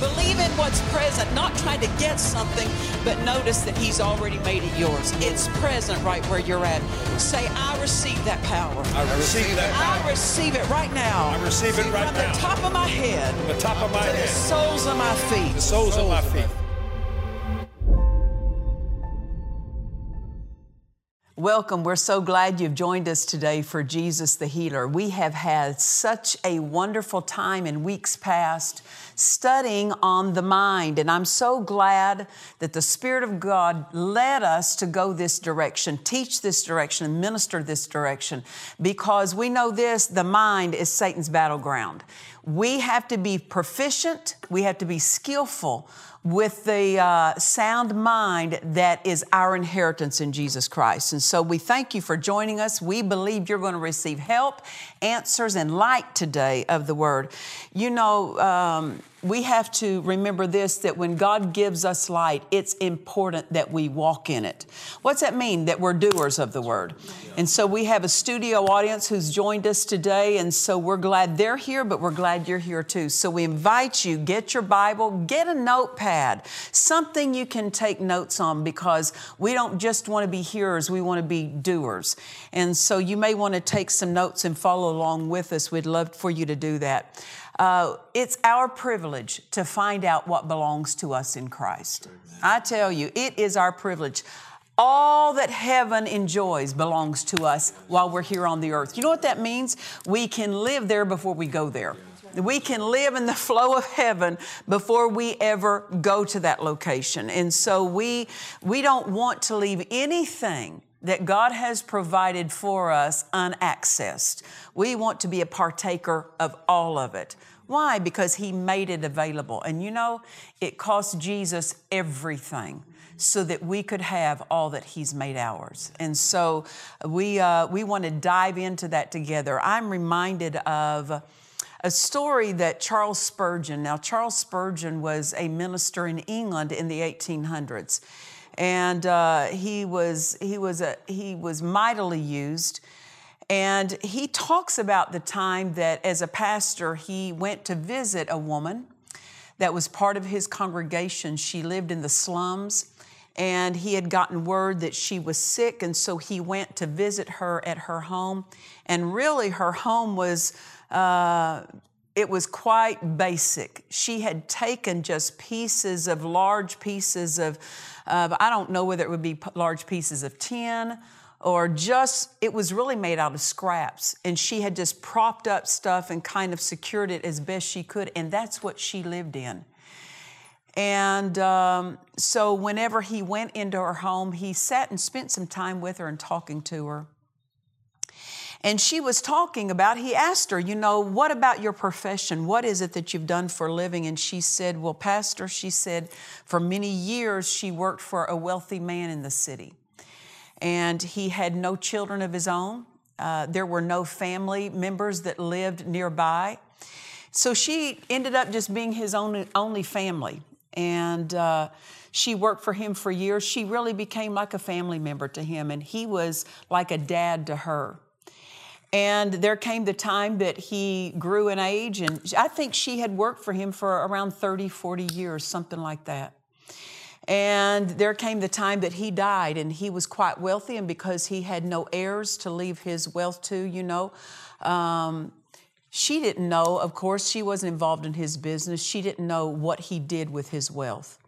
Believe in what's present, not trying to get something, but notice that He's already made it yours. It's present right where you're at. Say, I receive that power. I receive that power. I receive it right now. I receive it right From now. the top of my head The top of my head to the soles of my feet. the soles of my feet. Welcome. We're so glad you've joined us today for Jesus the Healer. We have had such a wonderful time in weeks past studying on the mind, and I'm so glad that the Spirit of God led us to go this direction, teach this direction, and minister this direction, because we know this the mind is Satan's battleground. We have to be proficient, we have to be skillful with the uh, sound mind that is our inheritance in Jesus Christ. And so we thank you for joining us. We believe you're going to receive help, answers, and light today of the Word. You know, um, we have to remember this that when God gives us light, it's important that we walk in it. What's that mean? That we're doers of the Word. And so we have a studio audience who's joined us today, and so we're glad they're here, but we're glad you're here too. So we invite you, get your Bible, get a notepad, something you can take notes on because we don't just want to be hearers, we want to be doers. And so you may want to take some notes and follow along with us. We'd love for you to do that. Uh, it's our privilege to find out what belongs to us in Christ. I tell you, it is our privilege. All that heaven enjoys belongs to us while we're here on the earth. You know what that means? We can live there before we go there. We can live in the flow of heaven before we ever go to that location. And so we, we don't want to leave anything that God has provided for us unaccessed. We want to be a partaker of all of it. Why? Because He made it available. And you know, it cost Jesus everything so that we could have all that He's made ours. And so we, uh, we want to dive into that together. I'm reminded of a story that Charles Spurgeon, now, Charles Spurgeon was a minister in England in the 1800s. And uh, he, was, he, was a, he was mightily used. And he talks about the time that as a pastor, he went to visit a woman that was part of his congregation. She lived in the slums and he had gotten word that she was sick. And so he went to visit her at her home. And really, her home was. Uh, it was quite basic. She had taken just pieces of large pieces of, of I don't know whether it would be large pieces of tin or just, it was really made out of scraps. And she had just propped up stuff and kind of secured it as best she could. And that's what she lived in. And um, so, whenever he went into her home, he sat and spent some time with her and talking to her. And she was talking about, he asked her, you know, what about your profession? What is it that you've done for a living? And she said, well, Pastor, she said, for many years she worked for a wealthy man in the city. And he had no children of his own. Uh, there were no family members that lived nearby. So she ended up just being his only, only family. And uh, she worked for him for years. She really became like a family member to him, and he was like a dad to her. And there came the time that he grew in age, and I think she had worked for him for around 30, 40 years, something like that. And there came the time that he died, and he was quite wealthy, and because he had no heirs to leave his wealth to, you know, um, she didn't know, of course, she wasn't involved in his business. She didn't know what he did with his wealth.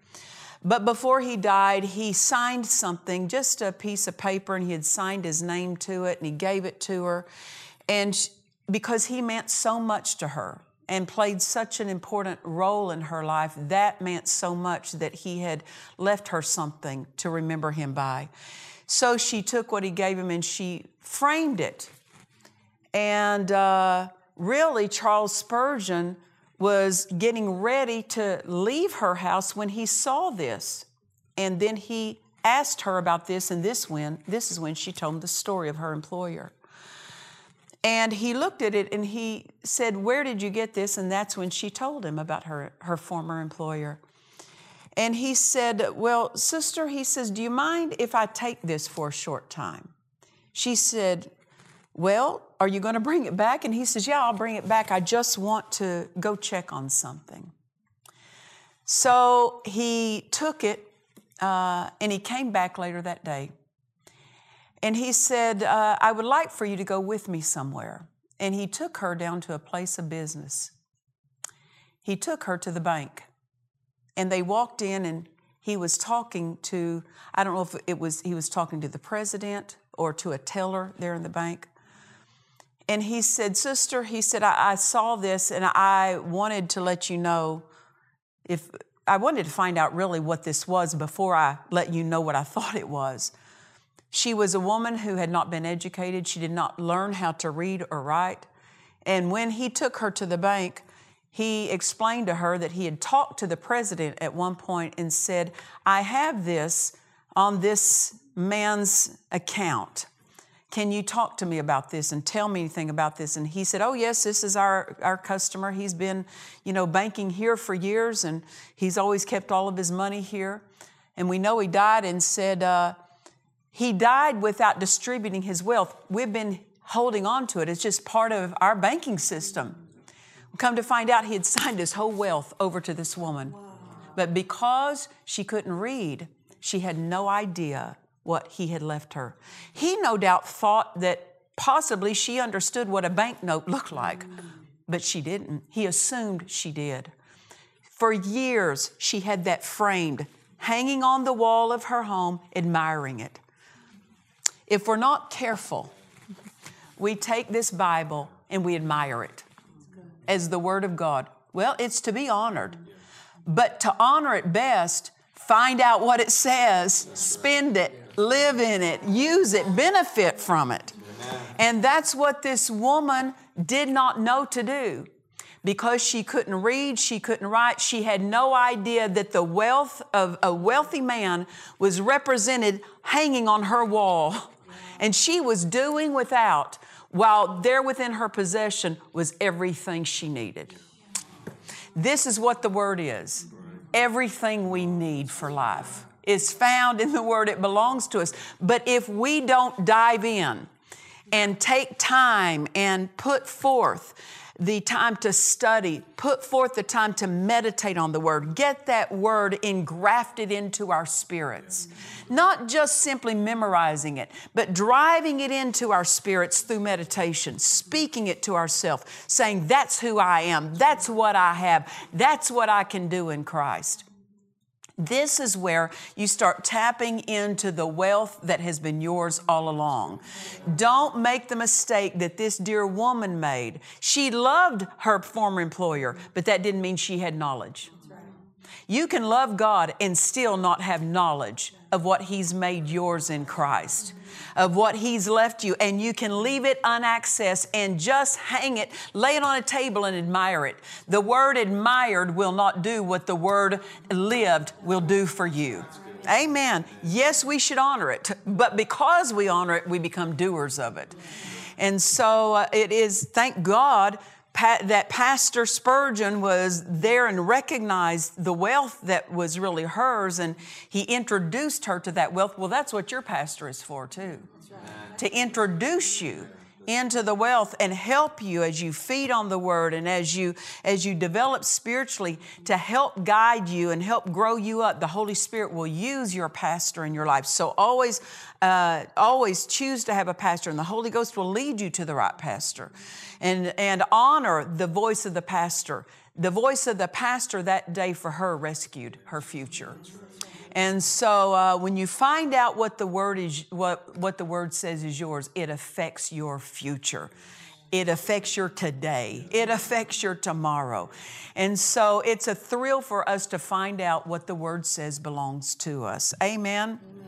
But before he died, he signed something, just a piece of paper, and he had signed his name to it, and he gave it to her. And sh- because he meant so much to her and played such an important role in her life, that meant so much that he had left her something to remember him by. So she took what he gave him and she framed it. And uh, really, Charles Spurgeon was getting ready to leave her house when he saw this. And then he asked her about this, and this when this is when she told him the story of her employer. And he looked at it and he said, Where did you get this? And that's when she told him about her, her former employer. And he said, Well, sister, he says, Do you mind if I take this for a short time? She said, Well, are you going to bring it back? And he says, Yeah, I'll bring it back. I just want to go check on something. So he took it uh, and he came back later that day. And he said, uh, I would like for you to go with me somewhere. And he took her down to a place of business. He took her to the bank. And they walked in and he was talking to, I don't know if it was, he was talking to the president or to a teller there in the bank. And he said, Sister, he said, I, I saw this and I wanted to let you know if I wanted to find out really what this was before I let you know what I thought it was. She was a woman who had not been educated. She did not learn how to read or write. And when he took her to the bank, he explained to her that he had talked to the president at one point and said, I have this on this man's account. Can you talk to me about this and tell me anything about this? And he said, Oh, yes, this is our, our customer. He's been, you know, banking here for years and he's always kept all of his money here. And we know he died and said, uh, he died without distributing his wealth. We've been holding on to it. It's just part of our banking system. Come to find out, he had signed his whole wealth over to this woman. But because she couldn't read, she had no idea what he had left her. He no doubt thought that possibly she understood what a banknote looked like, but she didn't. He assumed she did. For years, she had that framed, hanging on the wall of her home, admiring it. If we're not careful, we take this Bible and we admire it as the Word of God. Well, it's to be honored. But to honor it best, find out what it says, spend it, live in it, use it, benefit from it. And that's what this woman did not know to do. Because she couldn't read, she couldn't write, she had no idea that the wealth of a wealthy man was represented hanging on her wall and she was doing without, while there within her possession was everything she needed. This is what the word is everything we need for life is found in the word, it belongs to us. But if we don't dive in and take time and put forth, the time to study, put forth the time to meditate on the Word, get that Word engrafted into our spirits. Not just simply memorizing it, but driving it into our spirits through meditation, speaking it to ourselves, saying, That's who I am, that's what I have, that's what I can do in Christ. This is where you start tapping into the wealth that has been yours all along. Don't make the mistake that this dear woman made. She loved her former employer, but that didn't mean she had knowledge. You can love God and still not have knowledge of what He's made yours in Christ, of what He's left you, and you can leave it unaccessed and just hang it, lay it on a table and admire it. The word admired will not do what the word lived will do for you. Amen. Yes, we should honor it, but because we honor it, we become doers of it. And so uh, it is, thank God that Pastor Spurgeon was there and recognized the wealth that was really hers, and he introduced her to that wealth. Well, that's what your pastor is for, too. Right. To introduce you into the wealth and help you as you feed on the word and as you as you develop spiritually to help guide you and help grow you up. The holy spirit will use your pastor in your life. So always uh, always choose to have a pastor and the holy ghost will lead you to the right pastor. And and honor the voice of the pastor the voice of the pastor that day for her rescued her future and so uh, when you find out what the word is, what, what the word says is yours, it affects your future. It affects your today. It affects your tomorrow. And so it's a thrill for us to find out what the word says belongs to us. Amen. Amen.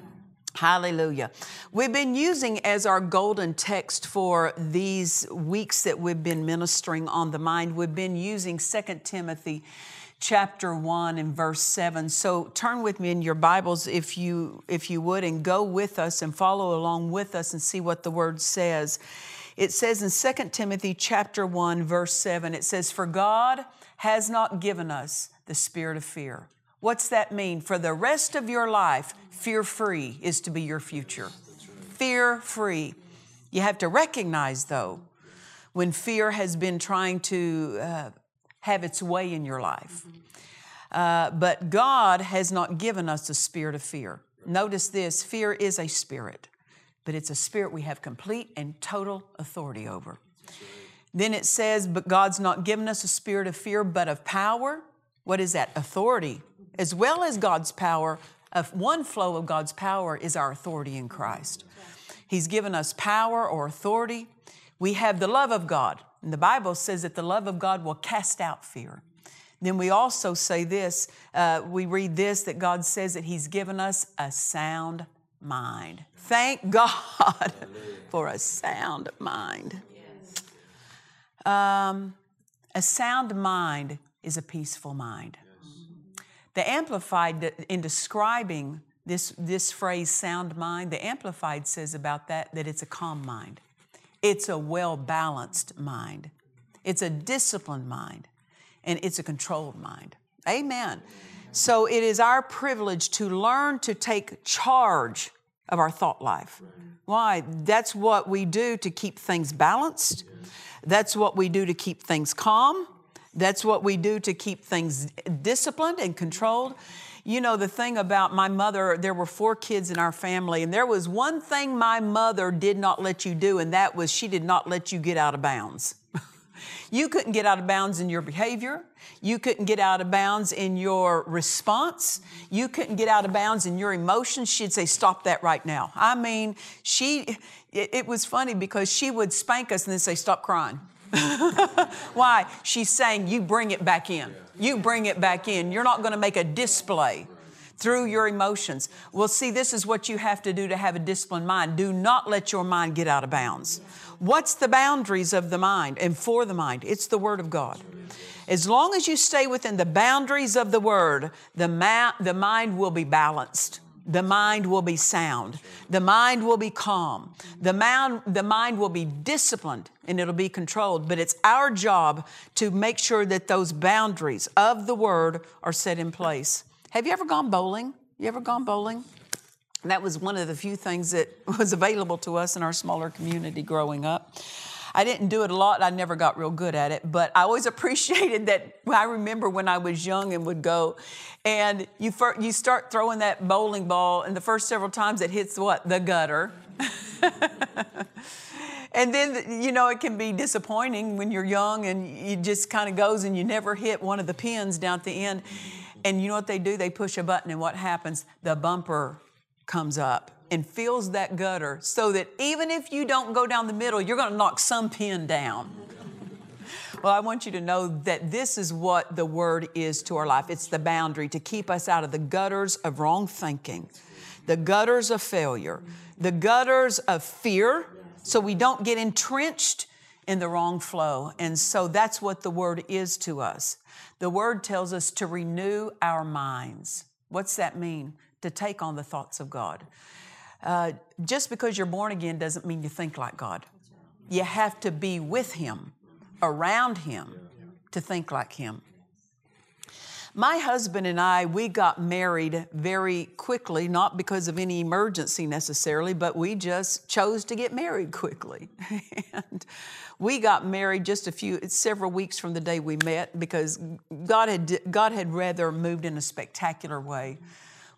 Hallelujah. We've been using as our golden text for these weeks that we've been ministering on the mind, we've been using 2 Timothy chapter 1 and verse 7. So turn with me in your Bibles if you if you would and go with us and follow along with us and see what the word says. It says in 2 Timothy chapter 1 verse 7 it says for God has not given us the spirit of fear What's that mean? For the rest of your life, fear free is to be your future. Fear free. You have to recognize, though, when fear has been trying to uh, have its way in your life. Uh, but God has not given us a spirit of fear. Notice this fear is a spirit, but it's a spirit we have complete and total authority over. Then it says, But God's not given us a spirit of fear, but of power. What is that? Authority, as well as God's power, one flow of God's power is our authority in Christ. He's given us power or authority. We have the love of God. And the Bible says that the love of God will cast out fear. Then we also say this uh, we read this that God says that He's given us a sound mind. Thank God for a sound mind. Um, a sound mind is a peaceful mind. The Amplified, in describing this, this phrase, sound mind, the Amplified says about that that it's a calm mind, it's a well balanced mind, it's a disciplined mind, and it's a controlled mind. Amen. So it is our privilege to learn to take charge of our thought life. Why? That's what we do to keep things balanced. That's what we do to keep things calm. That's what we do to keep things disciplined and controlled. You know, the thing about my mother, there were four kids in our family, and there was one thing my mother did not let you do, and that was she did not let you get out of bounds. you couldn't get out of bounds in your behavior. You couldn't get out of bounds in your response. You couldn't get out of bounds in your emotions. She'd say, Stop that right now. I mean, she, it, it was funny because she would spank us and then say, Stop crying. Why? She's saying, You bring it back in. You bring it back in. You're not going to make a display through your emotions. Well, see, this is what you have to do to have a disciplined mind. Do not let your mind get out of bounds. What's the boundaries of the mind and for the mind? It's the Word of God. As long as you stay within the boundaries of the Word, the, ma- the mind will be balanced the mind will be sound. The mind will be calm. The mind, the mind will be disciplined and it'll be controlled. But it's our job to make sure that those boundaries of the word are set in place. Have you ever gone bowling? You ever gone bowling? That was one of the few things that was available to us in our smaller community growing up. I didn't do it a lot. I never got real good at it, but I always appreciated that. I remember when I was young and would go, and you you start throwing that bowling ball, and the first several times it hits what the gutter. and then you know it can be disappointing when you're young and it just kind of goes and you never hit one of the pins down at the end. And you know what they do? They push a button, and what happens? The bumper comes up and fills that gutter so that even if you don't go down the middle, you're going to knock some pin down. Well, I want you to know that this is what the word is to our life. It's the boundary to keep us out of the gutters of wrong thinking, the gutters of failure, the gutters of fear, so we don't get entrenched in the wrong flow. And so that's what the word is to us. The word tells us to renew our minds. What's that mean? To take on the thoughts of God. Uh, just because you're born again doesn't mean you think like God. You have to be with Him, around Him, to think like Him. My husband and I, we got married very quickly, not because of any emergency necessarily, but we just chose to get married quickly. and we got married just a few, several weeks from the day we met because God had, God had rather moved in a spectacular way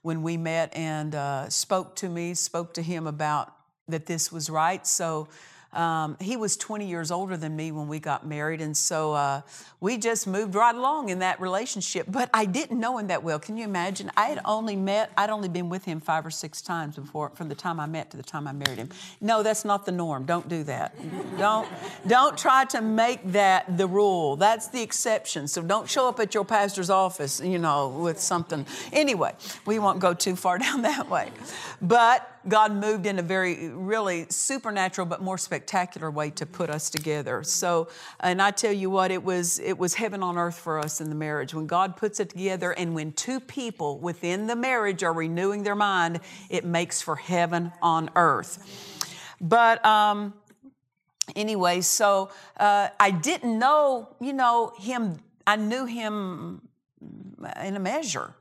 when we met and uh, spoke to me, spoke to him about that this was right. So um, he was 20 years older than me when we got married, and so uh, we just moved right along in that relationship. But I didn't know him that well. Can you imagine? I had only met, I'd only been with him five or six times before, from the time I met to the time I married him. No, that's not the norm. Don't do that. don't, don't try to make that the rule. That's the exception. So don't show up at your pastor's office, you know, with something. Anyway, we won't go too far down that way. But God moved in a very, really supernatural but more spectacular way to put us together. So, and I tell you what, it was it was heaven on earth for us in the marriage when God puts it together, and when two people within the marriage are renewing their mind, it makes for heaven on earth. But um, anyway, so uh, I didn't know, you know, him. I knew him in a measure.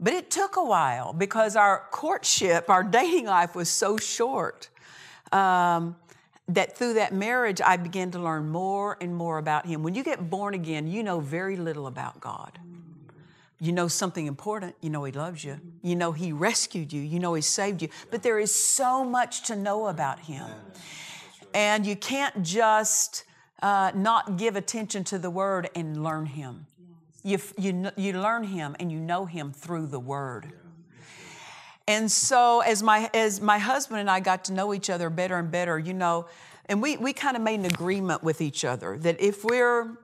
But it took a while because our courtship, our dating life was so short um, that through that marriage, I began to learn more and more about Him. When you get born again, you know very little about God. You know something important. You know He loves you. You know He rescued you. You know He saved you. But there is so much to know about Him. And you can't just uh, not give attention to the Word and learn Him. You, you, you learn him and you know him through the word. And so as my as my husband and I got to know each other better and better, you know, and we, we kind of made an agreement with each other that if we're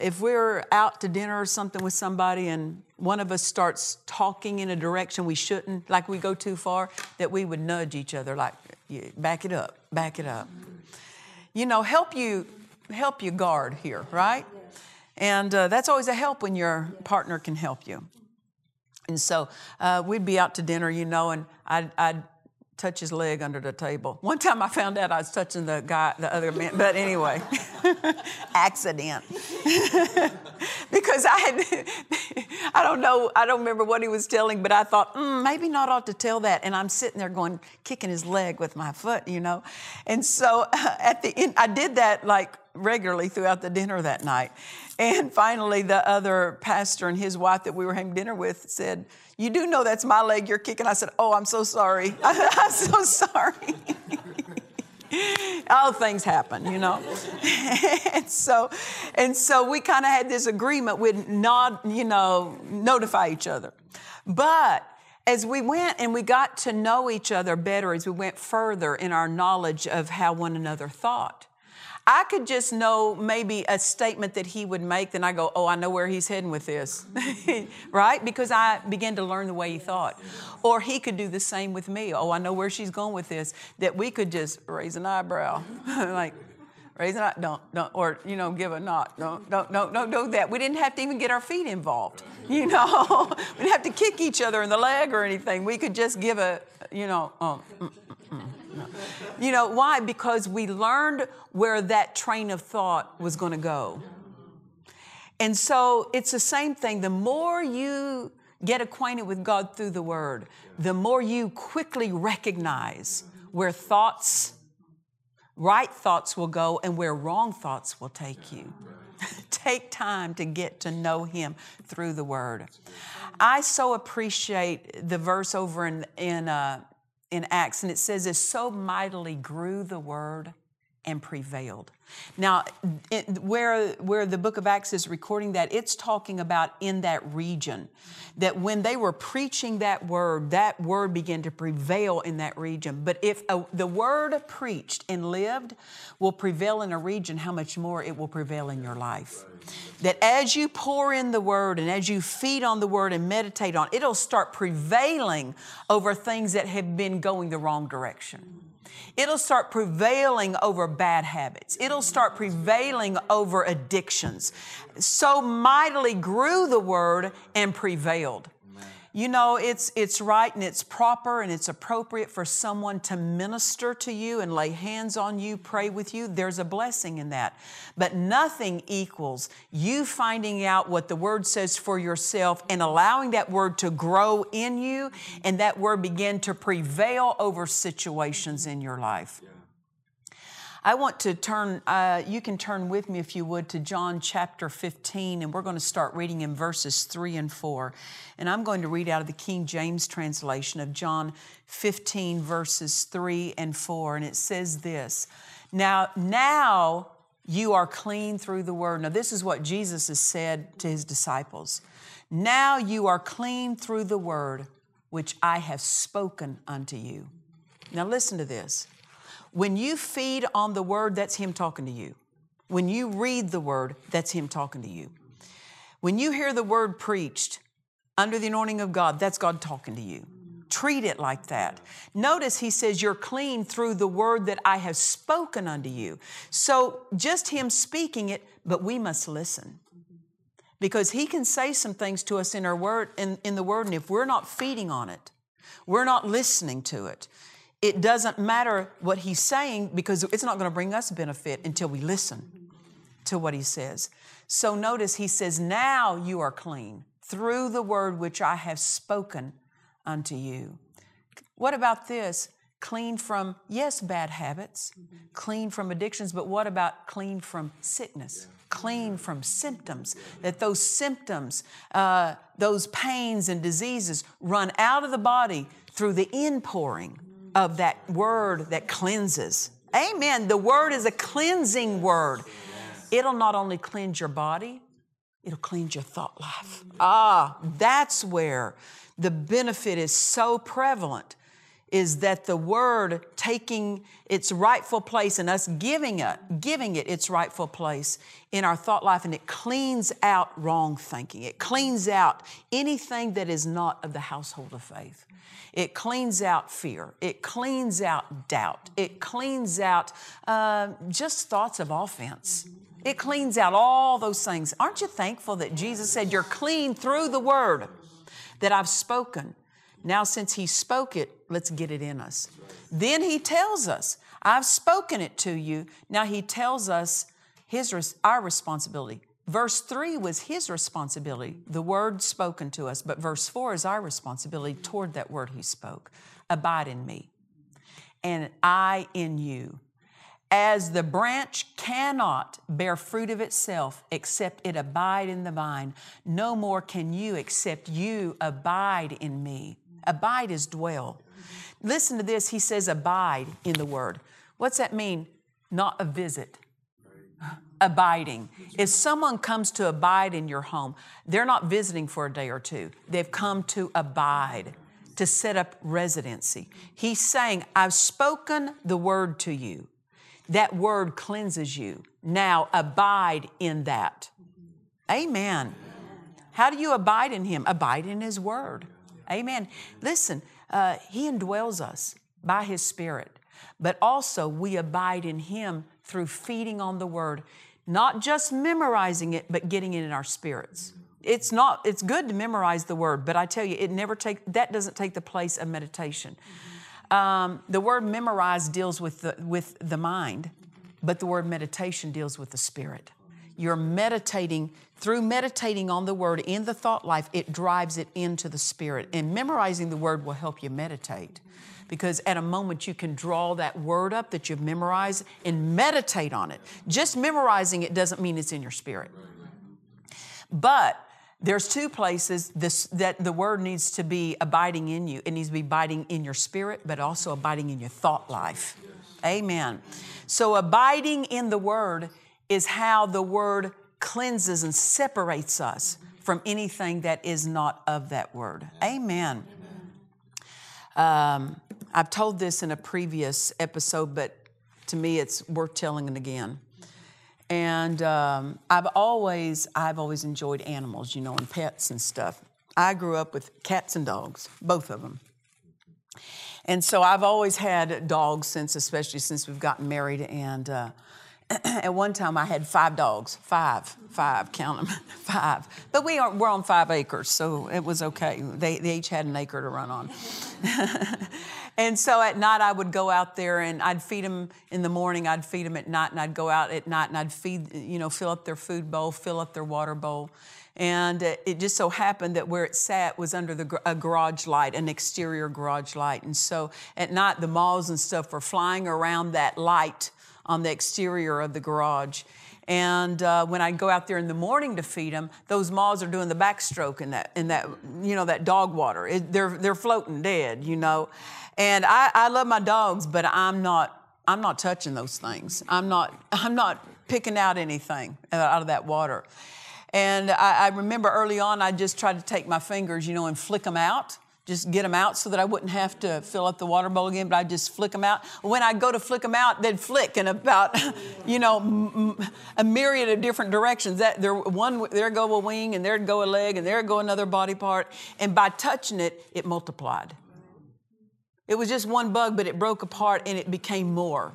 if we're out to dinner or something with somebody and one of us starts talking in a direction we shouldn't, like we go too far, that we would nudge each other, like, back it up, back it up. You know, help you help you guard here, right? And uh, that's always a help when your partner can help you. And so uh, we'd be out to dinner, you know, and I'd, I'd, touch his leg under the table. One time I found out I was touching the guy, the other man, but anyway, accident. because I had, I don't know, I don't remember what he was telling, but I thought, mm, maybe not ought to tell that. And I'm sitting there going, kicking his leg with my foot, you know. And so uh, at the end, I did that like regularly throughout the dinner that night. And finally, the other pastor and his wife that we were having dinner with said, You do know that's my leg you're kicking. I said, Oh, I'm so sorry. I'm so sorry. All things happen, you know. and so, and so we kind of had this agreement We'd not, you know, notify each other. But as we went and we got to know each other better, as we went further in our knowledge of how one another thought, I could just know maybe a statement that he would make, then I go, oh, I know where he's heading with this, right? Because I began to learn the way he thought. Or he could do the same with me. Oh, I know where she's going with this. That we could just raise an eyebrow, like, raise an eye, don't, don't, or, you know, give a nod. Don't, don't, don't, don't do that. We didn't have to even get our feet involved, you know? we didn't have to kick each other in the leg or anything. We could just give a, you know, um, You know, why? Because we learned where that train of thought was going to go. And so it's the same thing. The more you get acquainted with God through the Word, the more you quickly recognize where thoughts, right thoughts will go and where wrong thoughts will take you. Take time to get to know Him through the Word. I so appreciate the verse over in, in uh, in Acts, and it says, As so mightily grew the word and prevailed." Now, it, where where the book of Acts is recording that, it's talking about in that region, that when they were preaching that word, that word began to prevail in that region. But if a, the word preached and lived will prevail in a region, how much more it will prevail in your life? That as you pour in the word and as you feed on the word and meditate on, it'll start prevailing over things that have been going the wrong direction. It'll start prevailing over bad habits. It'll start prevailing over addictions. So mightily grew the word and prevailed. You know, it's, it's right and it's proper and it's appropriate for someone to minister to you and lay hands on you, pray with you. There's a blessing in that. But nothing equals you finding out what the Word says for yourself and allowing that Word to grow in you and that Word begin to prevail over situations in your life. I want to turn, uh, you can turn with me if you would to John chapter 15, and we're going to start reading in verses 3 and 4. And I'm going to read out of the King James translation of John 15, verses 3 and 4. And it says this Now, now you are clean through the word. Now, this is what Jesus has said to his disciples. Now you are clean through the word which I have spoken unto you. Now, listen to this. When you feed on the word, that's Him talking to you. When you read the word, that's Him talking to you. When you hear the word preached under the anointing of God, that's God talking to you. Treat it like that. Notice he says, You're clean through the word that I have spoken unto you. So just him speaking it, but we must listen. Because he can say some things to us in our word in, in the word, and if we're not feeding on it, we're not listening to it, it doesn't matter what he's saying because it's not going to bring us benefit until we listen to what he says. So notice he says, Now you are clean through the word which I have spoken unto you. What about this? Clean from, yes, bad habits, clean from addictions, but what about clean from sickness? Clean from symptoms, that those symptoms, uh, those pains and diseases run out of the body through the inpouring of that word that cleanses. Amen. The word is a cleansing word. It'll not only cleanse your body, it'll cleanse your thought life. Ah, that's where the benefit is so prevalent is that the word taking its rightful place and us giving it giving it its rightful place in our thought life and it cleans out wrong thinking. It cleans out anything that is not of the household of faith. It cleans out fear. It cleans out doubt. It cleans out uh, just thoughts of offense. It cleans out all those things. Aren't you thankful that jesus said you're clean through the word that I've spoken. Now, since He spoke it, let's get it in us. Then He tells us, I've spoken it to you. Now He tells us his, our responsibility. Verse 3 was His responsibility, the word spoken to us, but verse 4 is our responsibility toward that word He spoke. Abide in me, and I in you. As the branch cannot bear fruit of itself except it abide in the vine, no more can you except you abide in me. Abide is dwell. Listen to this. He says abide in the word. What's that mean? Not a visit. Abiding. If someone comes to abide in your home, they're not visiting for a day or two. They've come to abide, to set up residency. He's saying, I've spoken the word to you. That word cleanses you. Now abide in that. Amen. How do you abide in Him? Abide in His Word. Amen. Listen, uh, He indwells us by His Spirit, but also we abide in Him through feeding on the Word, not just memorizing it, but getting it in our spirits. It's not, it's good to memorize the Word, but I tell you, it never take, that doesn't take the place of meditation. Um, the word memorize deals with the, with the mind, but the word meditation deals with the spirit. You're meditating, through meditating on the word in the thought life, it drives it into the spirit. And memorizing the word will help you meditate because at a moment you can draw that word up that you've memorized and meditate on it. Just memorizing it doesn't mean it's in your spirit. But there's two places this, that the word needs to be abiding in you. It needs to be abiding in your spirit, but also abiding in your thought life. Amen. So, abiding in the word is how the word cleanses and separates us from anything that is not of that word. Amen. Um, I've told this in a previous episode, but to me it's worth telling it again. And um, I've always, I've always enjoyed animals, you know, and pets and stuff. I grew up with cats and dogs, both of them. And so I've always had dogs since, especially since we've gotten married. And uh, at one time I had five dogs, five, five, count them, five. But we are, we're on five acres, so it was okay. They, they each had an acre to run on. And so at night, I would go out there and I'd feed them in the morning, I'd feed them at night, and I'd go out at night and I'd feed, you know, fill up their food bowl, fill up their water bowl. And it just so happened that where it sat was under the, a garage light, an exterior garage light. And so at night, the moths and stuff were flying around that light on the exterior of the garage. And uh, when I go out there in the morning to feed them, those moths are doing the backstroke in that, in that, you know, that dog water. It, they're, they're floating dead, you know. And I, I love my dogs, but I'm not, I'm not touching those things. I'm not, I'm not picking out anything out of that water. And I, I remember early on, I just tried to take my fingers, you know, and flick them out just get them out so that I wouldn't have to fill up the water bowl again, but I'd just flick them out. When I'd go to flick them out, they'd flick in about, you know, a myriad of different directions. That there, one, there'd go a wing, and there'd go a leg, and there'd go another body part. And by touching it, it multiplied. It was just one bug, but it broke apart and it became more.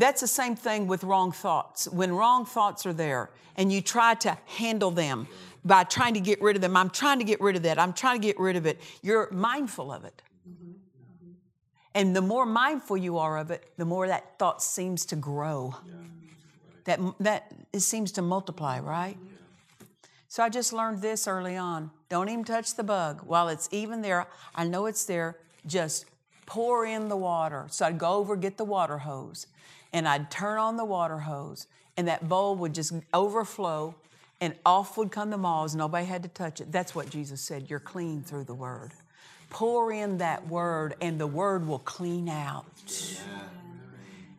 That's the same thing with wrong thoughts. When wrong thoughts are there and you try to handle them by trying to get rid of them, I'm trying to get rid of that, I'm trying to get rid of it, you're mindful of it. And the more mindful you are of it, the more that thought seems to grow. That, that it seems to multiply, right? So I just learned this early on. Don't even touch the bug. While it's even there, I know it's there, just pour in the water. So I'd go over, get the water hose, and I'd turn on the water hose, and that bowl would just overflow, and off would come the moths. Nobody had to touch it. That's what Jesus said. You're clean through the word. Pour in that word, and the word will clean out.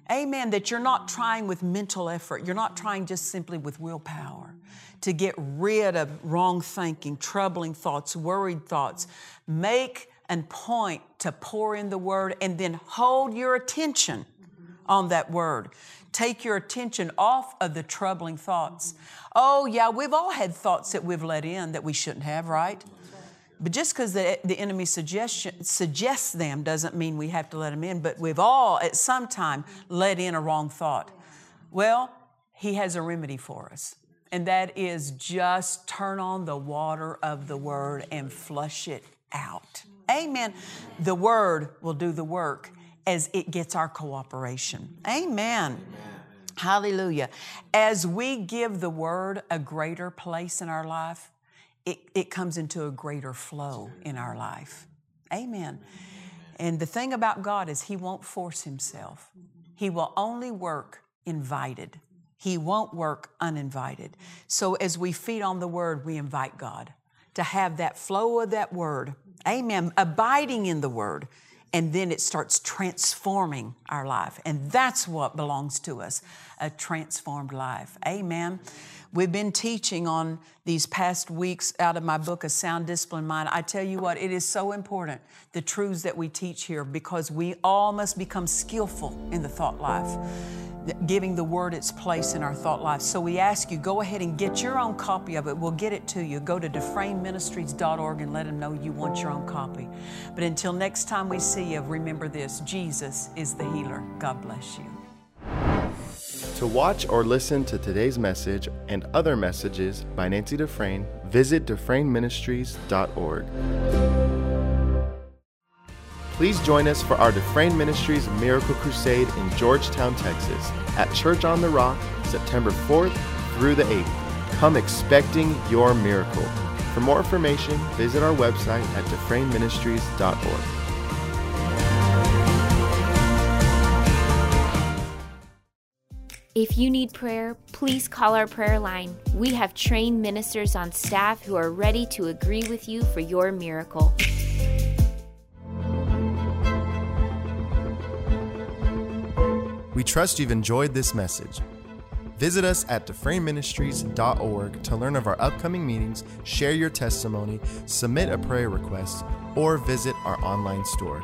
Amen. That you're not trying with mental effort. You're not trying just simply with willpower to get rid of wrong thinking, troubling thoughts, worried thoughts. Make and point to pour in the word and then hold your attention on that word. Take your attention off of the troubling thoughts. Oh, yeah, we've all had thoughts that we've let in that we shouldn't have, right? But just because the, the enemy suggestion, suggests them doesn't mean we have to let them in. But we've all at some time let in a wrong thought. Well, he has a remedy for us, and that is just turn on the water of the word and flush it out. Amen. The word will do the work as it gets our cooperation. Amen. Amen. Hallelujah. As we give the word a greater place in our life, it, it comes into a greater flow in our life. Amen. And the thing about God is, He won't force Himself, He will only work invited. He won't work uninvited. So as we feed on the word, we invite God to have that flow of that word. Amen. Abiding in the word and then it starts transforming our life. And that's what belongs to us a transformed life. Amen. We've been teaching on these past weeks out of my book, A Sound Disciplined Mind. I tell you what, it is so important, the truths that we teach here, because we all must become skillful in the thought life, giving the word its place in our thought life. So we ask you, go ahead and get your own copy of it. We'll get it to you. Go to dufresneministries.org and let them know you want your own copy. But until next time we see you, remember this Jesus is the healer. God bless you. To watch or listen to today's message and other messages by Nancy Dufresne, visit DufresneMinistries.org. Please join us for our Dufresne Ministries Miracle Crusade in Georgetown, Texas, at Church on the Rock, September 4th through the 8th. Come expecting your miracle. For more information, visit our website at DufresneMinistries.org. If you need prayer, please call our prayer line. We have trained ministers on staff who are ready to agree with you for your miracle. We trust you've enjoyed this message. Visit us at DufresneMinistries.org to learn of our upcoming meetings, share your testimony, submit a prayer request, or visit our online store.